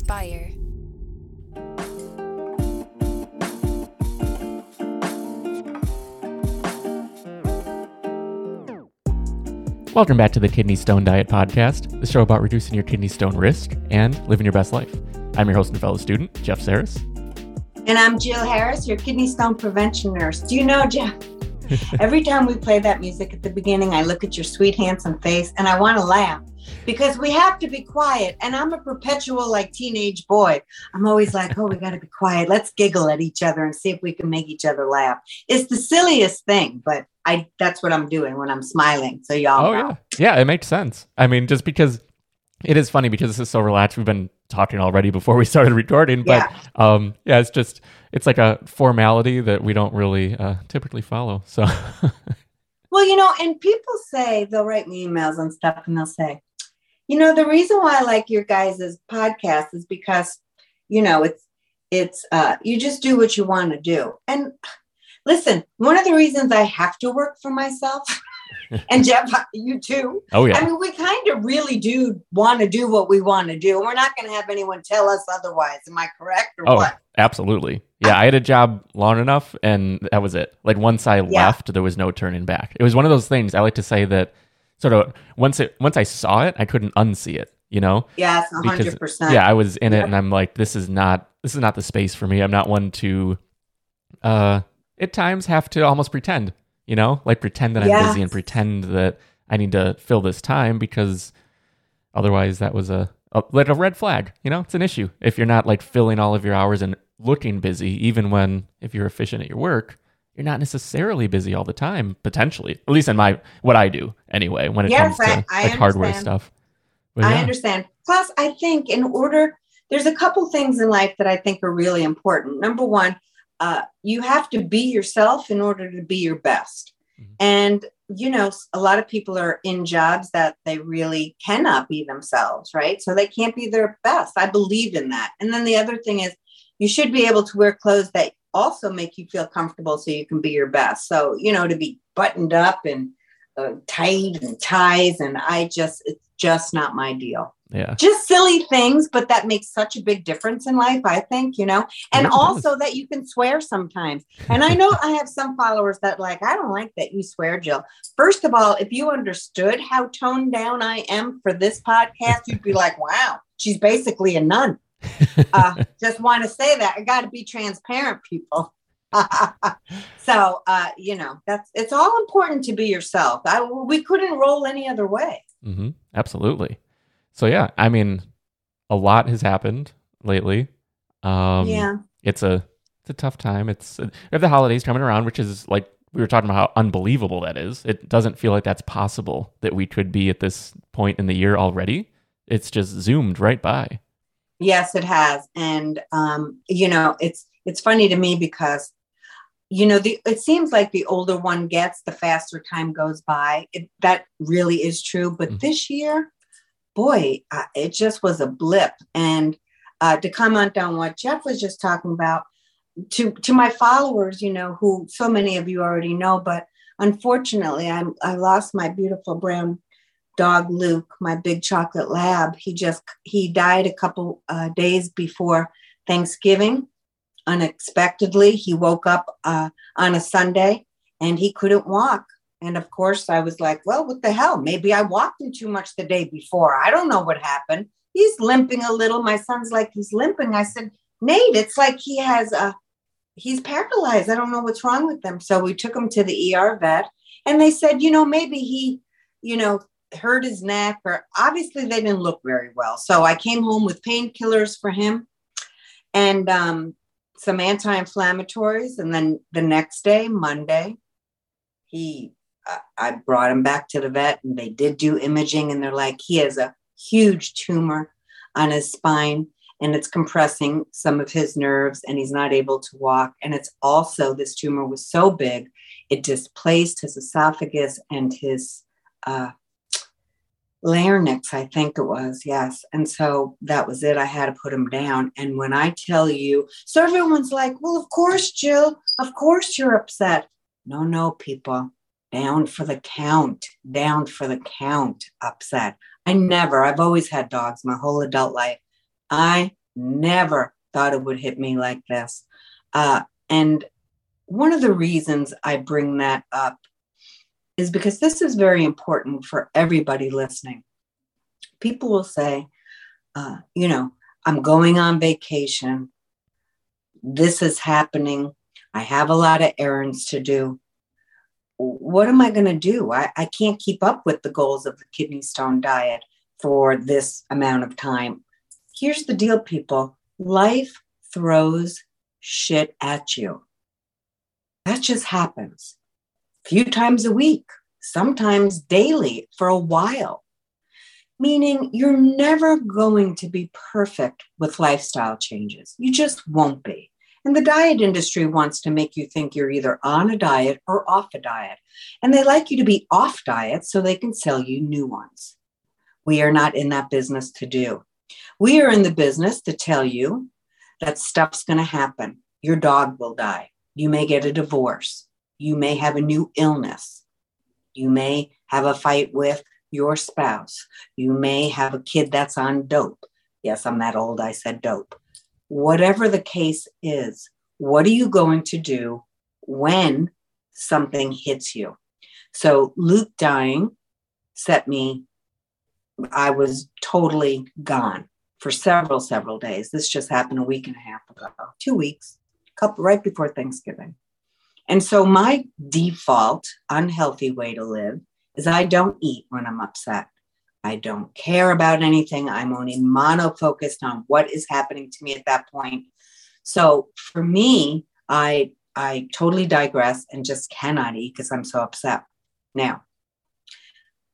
Inspire. Welcome back to the Kidney Stone Diet Podcast, the show about reducing your kidney stone risk and living your best life. I'm your host and fellow student, Jeff Saris. And I'm Jill Harris, your kidney stone prevention nurse. Do you know, Jeff? Every time we play that music at the beginning, I look at your sweet, handsome face and I want to laugh because we have to be quiet. And I'm a perpetual, like, teenage boy. I'm always like, oh, we got to be quiet. Let's giggle at each other and see if we can make each other laugh. It's the silliest thing, but I that's what I'm doing when I'm smiling. So y'all Oh, know. yeah. Yeah, it makes sense. I mean, just because it is funny because this is so relaxed. We've been talking already before we started recording, but um, yeah, it's just, it's like a formality that we don't really uh, typically follow. So, Well, you know, and people say they'll write me emails and stuff, and they'll say, you know, the reason why I like your guys' podcast is because, you know, it's it's uh you just do what you want to do. And listen, one of the reasons I have to work for myself, and Jeff, you too. oh, yeah. I mean, we kind of really do want to do what we want to do. We're not going to have anyone tell us otherwise. Am I correct or Oh, what? absolutely. Yeah, I had a job long enough, and that was it. Like once I left, there was no turning back. It was one of those things. I like to say that sort of once it once I saw it, I couldn't unsee it. You know, Yes, hundred percent. yeah, I was in it, and I'm like, this is not this is not the space for me. I'm not one to, uh, at times have to almost pretend. You know, like pretend that I'm busy and pretend that I need to fill this time because otherwise that was a, a like a red flag. You know, it's an issue if you're not like filling all of your hours and looking busy, even when if you're efficient at your work. You're not necessarily busy all the time, potentially. At least in my what I do anyway, when it Yes, comes to I- I like hardware stuff. But I understand. Plus, I think in order, there's a couple things in life that I think are really important. Number one, uh, you have to be yourself in order to be your best. Mhm. And, you know, a lot of people are in jobs that they really cannot be themselves, right? So they can't be their best. I believe in that. And then the other thing is, you should be able to wear clothes that also make you feel comfortable so you can be your best. So, you know, to be buttoned up and uh, tight and ties, and I just, it's just not my deal Yeah. just silly things, but that makes such a big difference in life, I think, you know, and Yes, also that you can swear sometimes. And I know I have some followers that like, I don't like that you swear, Jill. First of all, if you understood how toned down I am for this podcast, you'd be like, wow, she's basically a nun. Uh, just want to say that. I got to be transparent, people. so, uh, you know, that's it's all important to be yourself. I, we couldn't roll any other way. hmm Absolutely. So yeah, I mean, a lot has happened lately. Um, yeah. it's a it's a tough time. It's we have the holidays coming around, which is like we were talking about how unbelievable that is. It doesn't feel like that's possible that we could be at this point in the year already. It's just zoomed right by. Yes, it has, and um, you know, it's it's funny to me because you know the it seems like the older one gets, the faster time goes by. It, that really is true. But Mhm. this year, boy, uh, it just was a blip. And uh, to comment on what Jeff was just talking about, to to my followers, you know, who so many of you already know, but unfortunately, I'm I lost my beautiful brown dog Luke, my big chocolate lab. He just he died a couple uh, days before Thanksgiving. Unexpectedly, he woke up uh, on a Sunday and he couldn't walk. And of course, I was like, "Well, what the hell? Maybe I walked him too much the day before. I don't know what happened." He's limping a little. My son's like, "He's limping." I said, "Nate, it's like he has a." He's paralyzed. I don't know what's wrong with him. So we took him to the ER vet, and they said, you know, maybe he, you know, hurt his neck or obviously they didn't look very well. So I came home with painkillers for him and um, some anti-inflammatories. And then the next day, Monday, he, uh, I brought him back to the vet and they did do imaging and they're like, he has a huge tumor on his spine and it's compressing some of his nerves and he's not able to walk. And it's also, this tumor was so big, it displaced his esophagus and his uh, larynx, I think it was, yes. And so that was it. I had to put him down. And when I tell you, so everyone's like, well, of course, Jill, of course you're upset. No, no, people, down for the count, down for the count, upset. I never, I've always had dogs my whole adult life. I Never thought it would hit me like this. Uh, and one of the reasons I bring that up is because this is very important for everybody listening. People will say, uh, you know, I'm going on vacation. This is happening. I have a lot of errands to do. What am I going to do? I, I can't keep up with the goals of the kidney stone diet for this amount of time. Here's the deal, people life throws shit at you. That just happens few times a week, sometimes daily for a while. Meaning you're never going to be perfect with lifestyle changes. You just won't be. And the diet industry wants to make you think you're either on a diet or off a diet. And they like you to be off diet so they can sell you new ones. We are not in that business to do. We are in the business to tell you that stuff's going to happen. Your dog will die. You may get a divorce. You may have a new illness. You may have a fight with your spouse. You may have a kid that's on dope. Yes, I'm that old. I said dope. Whatever the case is, what are you going to do when something hits you? So, Luke dying set me, I was totally gone for several, several days. This just happened a week and a half ago, two weeks, couple right before Thanksgiving. And so my default unhealthy way to live is I don't eat when I'm upset. I don't care about anything. I'm only mono focused on what is happening to me at that point. So for me, I I totally digress and just cannot eat because I'm so upset. Now,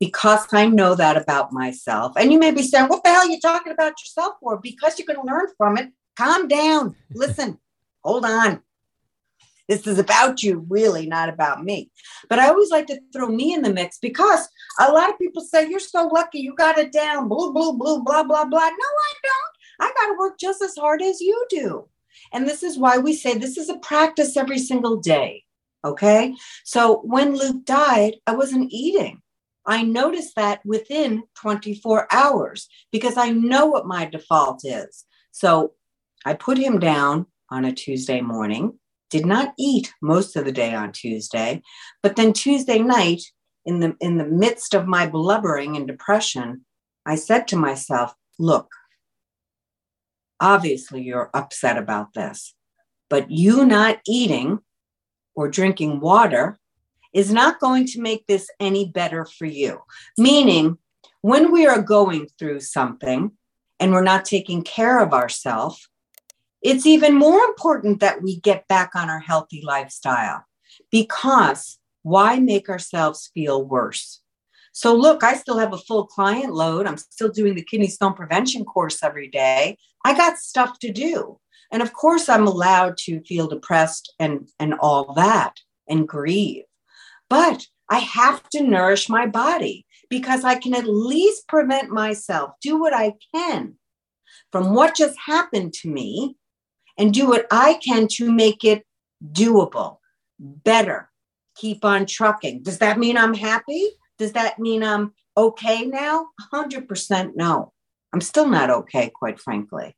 because I know that about myself. And you may be saying, what the hell are you talking about yourself for? Because you can learn from it. Calm down. Listen, hold on. This is about you, really, not about me. But I always like to throw me in the mix because a lot of people say, You're so lucky, you got it down, blue, blue, blue, blah, blah, blah. No, I don't. I got to work just as hard as you do. And this is why we say this is a practice every single day. Okay. So when Luke died, I wasn't eating. I noticed that within 24 hours because I know what my default is. So I put him down on a Tuesday morning, did not eat most of the day on Tuesday, but then Tuesday night, in the in the midst of my blubbering and depression, I said to myself, look, obviously you're upset about this, but you not eating or drinking water is not going to make this any better for you. Meaning, when we are going through something and we're not taking care of ourselves, it's even more important that we get back on our healthy lifestyle because why make ourselves feel worse? So, look, I still have a full client load. I'm still doing the kidney stone prevention course every day. I got stuff to do. And of course, I'm allowed to feel depressed and, and all that and grieve. But I have to nourish my body because I can at least prevent myself, do what I can from what just happened to me, and do what I can to make it doable, better, keep on trucking. Does that mean I'm happy? Does that mean I'm okay now? 100% no. I'm still not okay, quite frankly.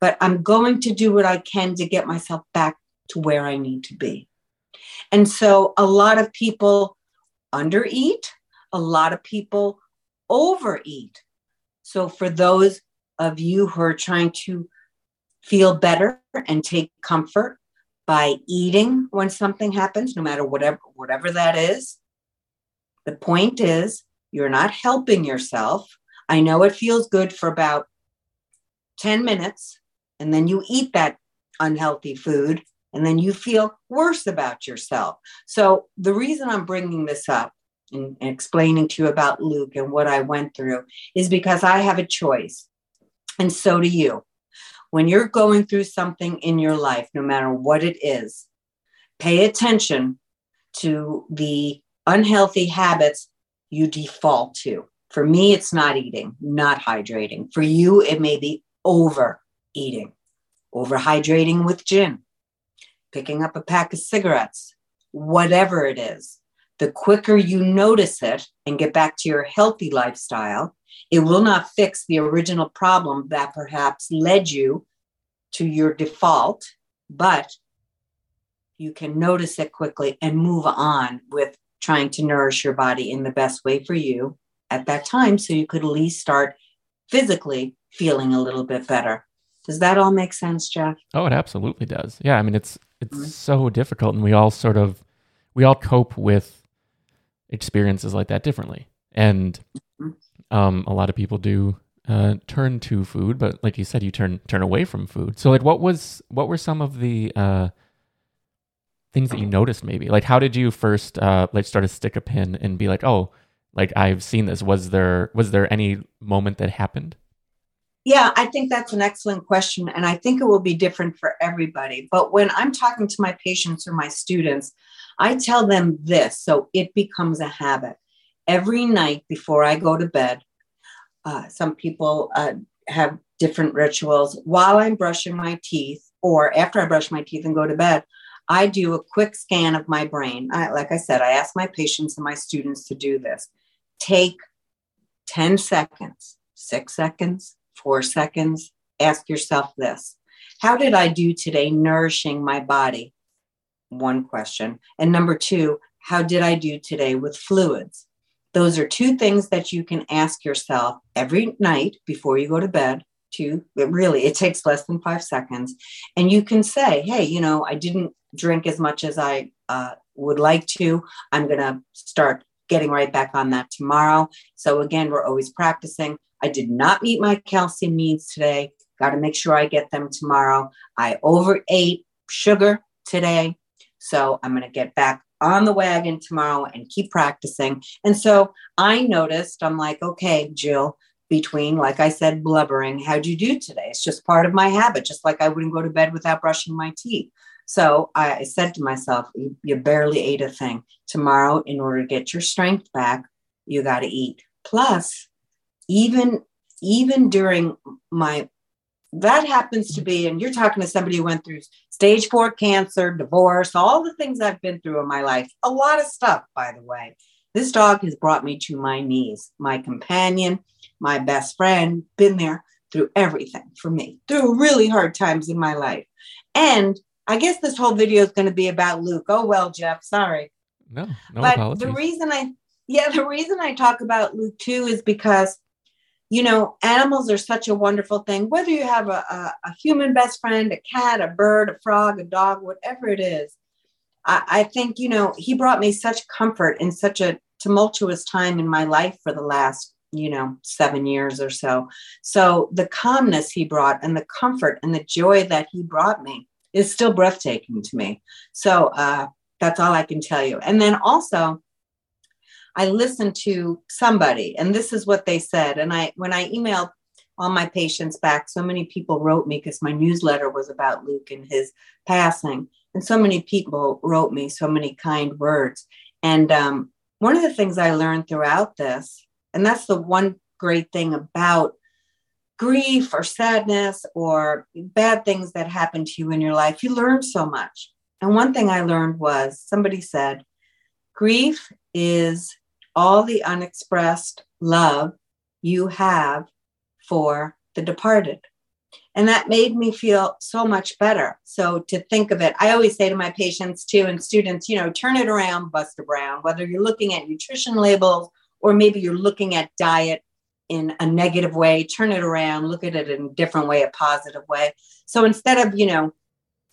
But I'm going to do what I can to get myself back to where I need to be. And so a lot of people undereat, a lot of people overeat. So for those of you who are trying to feel better and take comfort by eating when something happens, no matter whatever whatever that is, the point is you're not helping yourself. I know it feels good for about 10 minutes and then you eat that unhealthy food and then you feel worse about yourself. So, the reason I'm bringing this up and, and explaining to you about Luke and what I went through is because I have a choice, and so do you. When you're going through something in your life, no matter what it is, pay attention to the unhealthy habits you default to. For me, it's not eating, not hydrating. For you, it may be overeating, overhydrating with gin, picking up a pack of cigarettes, whatever it is, the quicker you notice it and get back to your healthy lifestyle, it will not fix the original problem that perhaps led you to your default, but you can notice it quickly and move on with trying to nourish your body in the best way for you at that time so you could at least start physically feeling a little bit better. Does that all make sense, Jeff? Oh, it absolutely does. Yeah, I mean it's it's mm-hmm. so difficult and we all sort of we all cope with experiences like that differently. And um, a lot of people do uh, turn to food, but like you said, you turn turn away from food. So like, what was what were some of the uh, things that you noticed? Maybe like, how did you first uh, like start to stick a pin and be like, oh, like I've seen this. Was there was there any moment that happened? Yeah, I think that's an excellent question. And I think it will be different for everybody. But when I'm talking to my patients or my students, I tell them this so it becomes a habit. Every night before I go to bed, uh, some people uh, have different rituals. While I'm brushing my teeth or after I brush my teeth and go to bed, I do a quick scan of my brain. I, like I said, I ask my patients and my students to do this. Take 10 seconds, six seconds, four seconds. Ask yourself this How did I do today nourishing my body? One question. And number two, how did I do today with fluids? Those are two things that you can ask yourself every night before you go to bed. To really, it takes less than five seconds. And you can say, hey, you know, I didn't drink as much as I uh, would like to. I'm going to start getting right back on that tomorrow. So, again, we're always practicing. I did not meet my calcium needs today. Got to make sure I get them tomorrow. I overate sugar today. So, I'm going to get back on the wagon tomorrow and keep practicing. And so I noticed, I'm like, okay, Jill, between, like I said, blubbering, how'd you do today? It's just part of my habit, just like I wouldn't go to bed without brushing my teeth. So I said to myself, you barely ate a thing. Tomorrow, in order to get your strength back, you got to eat. Plus, even even during my that happens to be, and you're talking to somebody who went through stage four cancer, divorce, all the things I've been through in my life. A lot of stuff, by the way. This dog has brought me to my knees. My companion, my best friend, been there through everything for me, through really hard times in my life. And I guess this whole video is going to be about Luke. Oh well, Jeff, sorry. No, no but apologies. the reason I yeah, the reason I talk about Luke too is because you know, animals are such a wonderful thing. Whether you have a, a, a human best friend, a cat, a bird, a frog, a dog, whatever it is, I, I think, you know, he brought me such comfort in such a tumultuous time in my life for the last you know, seven years or so. So the calmness he brought and the comfort and the joy that he brought me is still breathtaking to me. So uh, that's all I can tell you. And then also, I listened to somebody, and this is what they said. And I, when I emailed all my patients back, so many people wrote me because my newsletter was about Luke and his passing, and so many people wrote me so many kind words. And um, one of the things I learned throughout this, and that's the one great thing about grief or sadness or bad things that happen to you in your life, you learn so much. And one thing I learned was somebody said, grief is all the unexpressed love you have for the departed. And that made me feel so much better. So to think of it, I always say to my patients too and students, you know, turn it around, Buster Brown, whether you're looking at nutrition labels or maybe you're looking at diet in a negative way, turn it around, look at it in a different way, a positive way. So instead of, you know,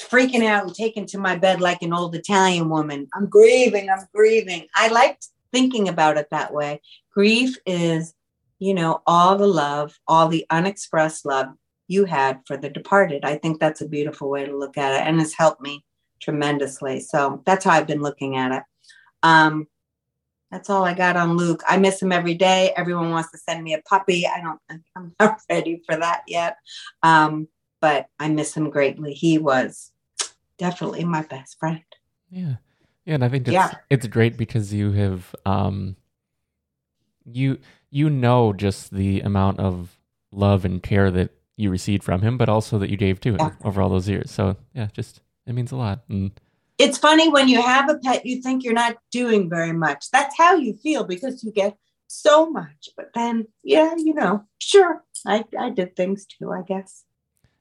freaking out and taken to my bed like an old Italian woman, I'm grieving, I'm grieving. I liked thinking about it that way. Grief is, you know, all the love, all the unexpressed love you had for the departed. I think that's a beautiful way to look at it and has helped me tremendously. So that's how I've been looking at it. Um, that's all I got on Luke. I miss him every day. Everyone wants to send me a puppy. I don't, I'm not ready for that yet. Um, but I miss him greatly. He was definitely my best friend. Yeah. Yeah. And I think it's, yeah. it's great because you have, um, you, you know, just the amount of love and care that you received from him, but also that you gave to him yeah. over all those years. So yeah, just, it means a lot. And it's funny when you have a pet, you think you're not doing very much. That's how you feel because you get so much. But then, yeah, you know, sure, I, I did things too, I guess.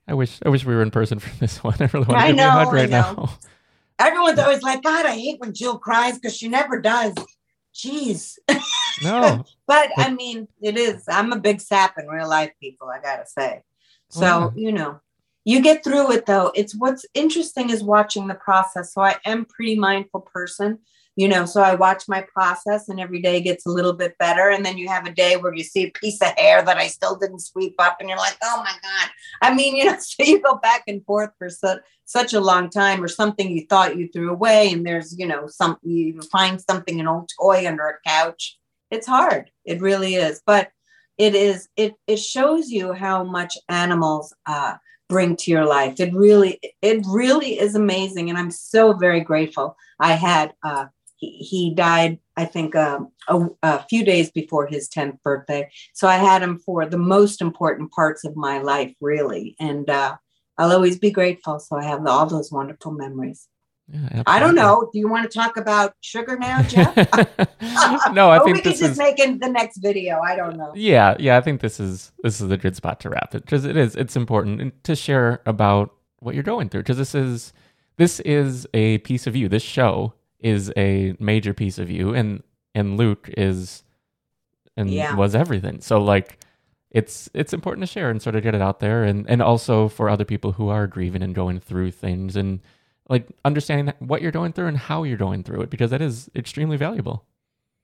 I wish I wish we were in person for this one. I really want I to give you a know, hug I right know. now. Everyone's always like, God, I hate when Jill cries because she never does. Jeez. No. But I mean, it is. I'm a big sap in real life, people, I gotta say. Oh, so, Oh, you know, you get through it though. It's what's interesting is watching the process. So I am pretty mindful person, you know, so I watch my process and every day gets a little bit better. And then you have a day where you see a piece of hair that I still didn't sweep up and you're like, oh my God. I mean, you know, so you go back and forth for such such a long time or something you thought you threw away and there's, you know, some you find something, an old toy under a couch. It's hard. It really is. But it is it it shows you how much animals uh bring to your life it really it really is amazing and i'm so very grateful i had uh he, he died i think um, a, a few days before his 10th birthday. So i had him for the most important parts of my life really. And uh i'll always be grateful. So i have all those wonderful memories. Yeah, i don't know. Do you want to talk about sugar now jeff? No, I think we could just is make it the next video. I don't know. Yeah, yeah, I think this is this is a good spot to wrap it because it is it's important to share about what you're going through because this is this is a piece of you. This show is a major piece of you, and and Luke is and Yeah. was everything. So like it's it's important to share and sort of get it out there, and and also for other people who are grieving and going through things and like understanding what you're going through and how you're going through it because that is extremely valuable.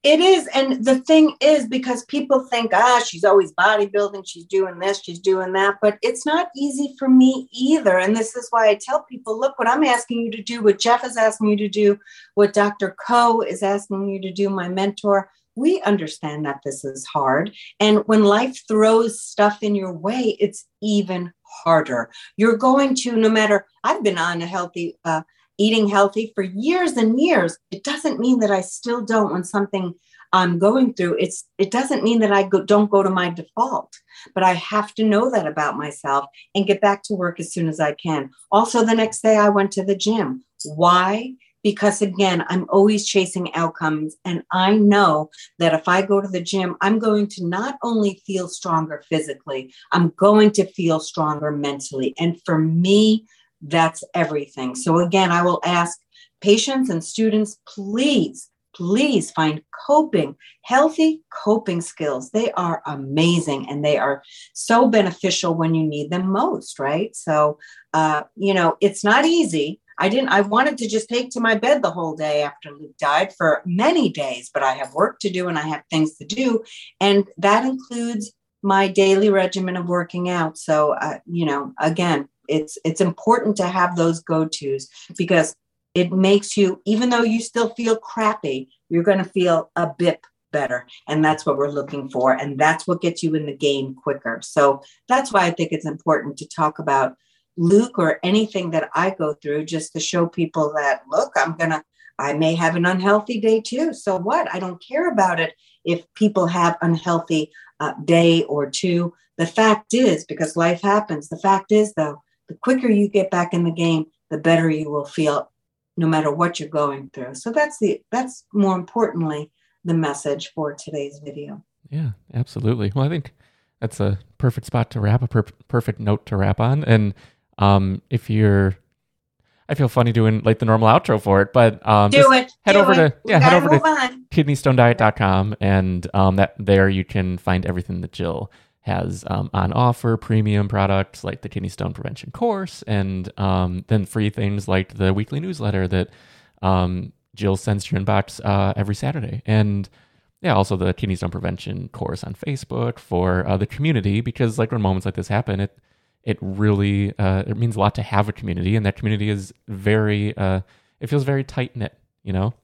It is. And the thing is, because people think, ah, she's always bodybuilding, she's doing this, she's doing that. But it's not easy for me either. And this is why I tell people look, what I'm asking you to do, what Jeff is asking you to do, what Dr. Coe is asking you to do, my mentor, we understand that this is hard. And when life throws stuff in your way, it's even harder. You're going to, no matter, I've been on a healthy, uh, eating healthy for years and years. It doesn't mean that I still don't when something I'm going through. It's it doesn't mean that I go, don't go to my default, but I have to know that about myself and get back to work as soon as I can. Also, the next day I went to the gym. Why? Because again, I'm always chasing outcomes. And I know that if I go to the gym, I'm going to not only feel stronger physically, I'm going to feel stronger mentally. And for me, that's everything. So, again, I will ask patients and students please, please find coping, healthy coping skills. They are amazing and they are so beneficial when you need them most, right? So, uh, you know, it's not easy. I didn't, I wanted to just take to my bed the whole day after Luke died for many days, but I have work to do and I have things to do. And that includes my daily regimen of working out. So, uh, you know, again, it's it's important to have those go-to's because it makes you even though you still feel crappy you're going to feel a bit better. And that's what we're looking for and that's what gets you in the game quicker. So that's why i think it's important to talk about luke or anything that i go through just to show people that look i'm going to i may have an unhealthy day too. So what? I don't care about it if people have unhealthy uh, day or two. The fact is because life happens the fact is though the quicker you get back in the game, the better you will feel no matter what you're going through. So that's the that's more importantly the message for today's video. Yeah, absolutely. Well, I think that's a perfect spot to wrap, a per- perfect note to wrap on. And um, if you're, I feel funny doing like the normal outro for it, but um, Do it. head do over it. to We yeah, head over to on. kidneystonediet.com and um, that there you can find everything that Jill has um, on offer, premium products like the kidney stone prevention course, and um, then free things like the weekly newsletter that um, Jill sends to your inbox uh, every Saturday. And yeah, also the kidney stone prevention course on Facebook for uh, the community because like when moments like this happen, it it really uh, it means a lot to have a community, and that community is very uh, it feels very tight knit, you know.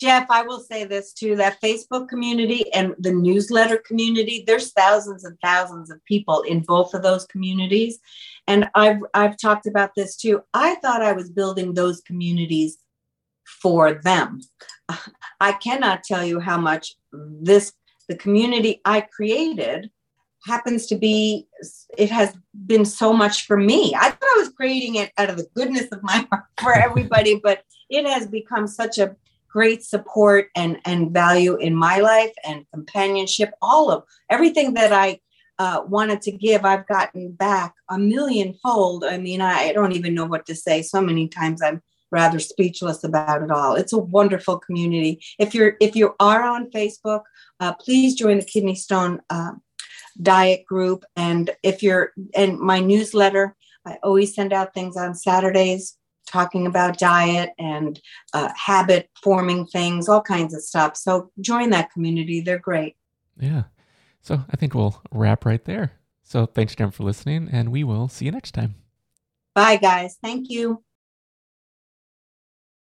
Jeff, I will say this too that Facebook community and the newsletter community, there's thousands and thousands of people in both of those communities. And I've I've talked about this too. I thought I was building those communities for them. I cannot tell you how much this the community I created happens to be it has been so much for me. I thought I was creating it out of the goodness of my heart for everybody, but it has become such a great support and and value in my life and companionship all of everything that i uh, wanted to give, I've gotten back a million fold. I mean, I don't even know what to say. So many times I'm rather speechless about it all. It's a wonderful community. If you're if you are on Facebook, uh, please join the Kidney Stone uh, Diet group. And if you're in my newsletter, I always send out things on Saturdays talking about diet and uh, habit forming things, all kinds of stuff. So join that community. They're great. Yeah. So I think we'll wrap right there. So thanks again for listening, and we will see you next time. Bye, guys. Thank you.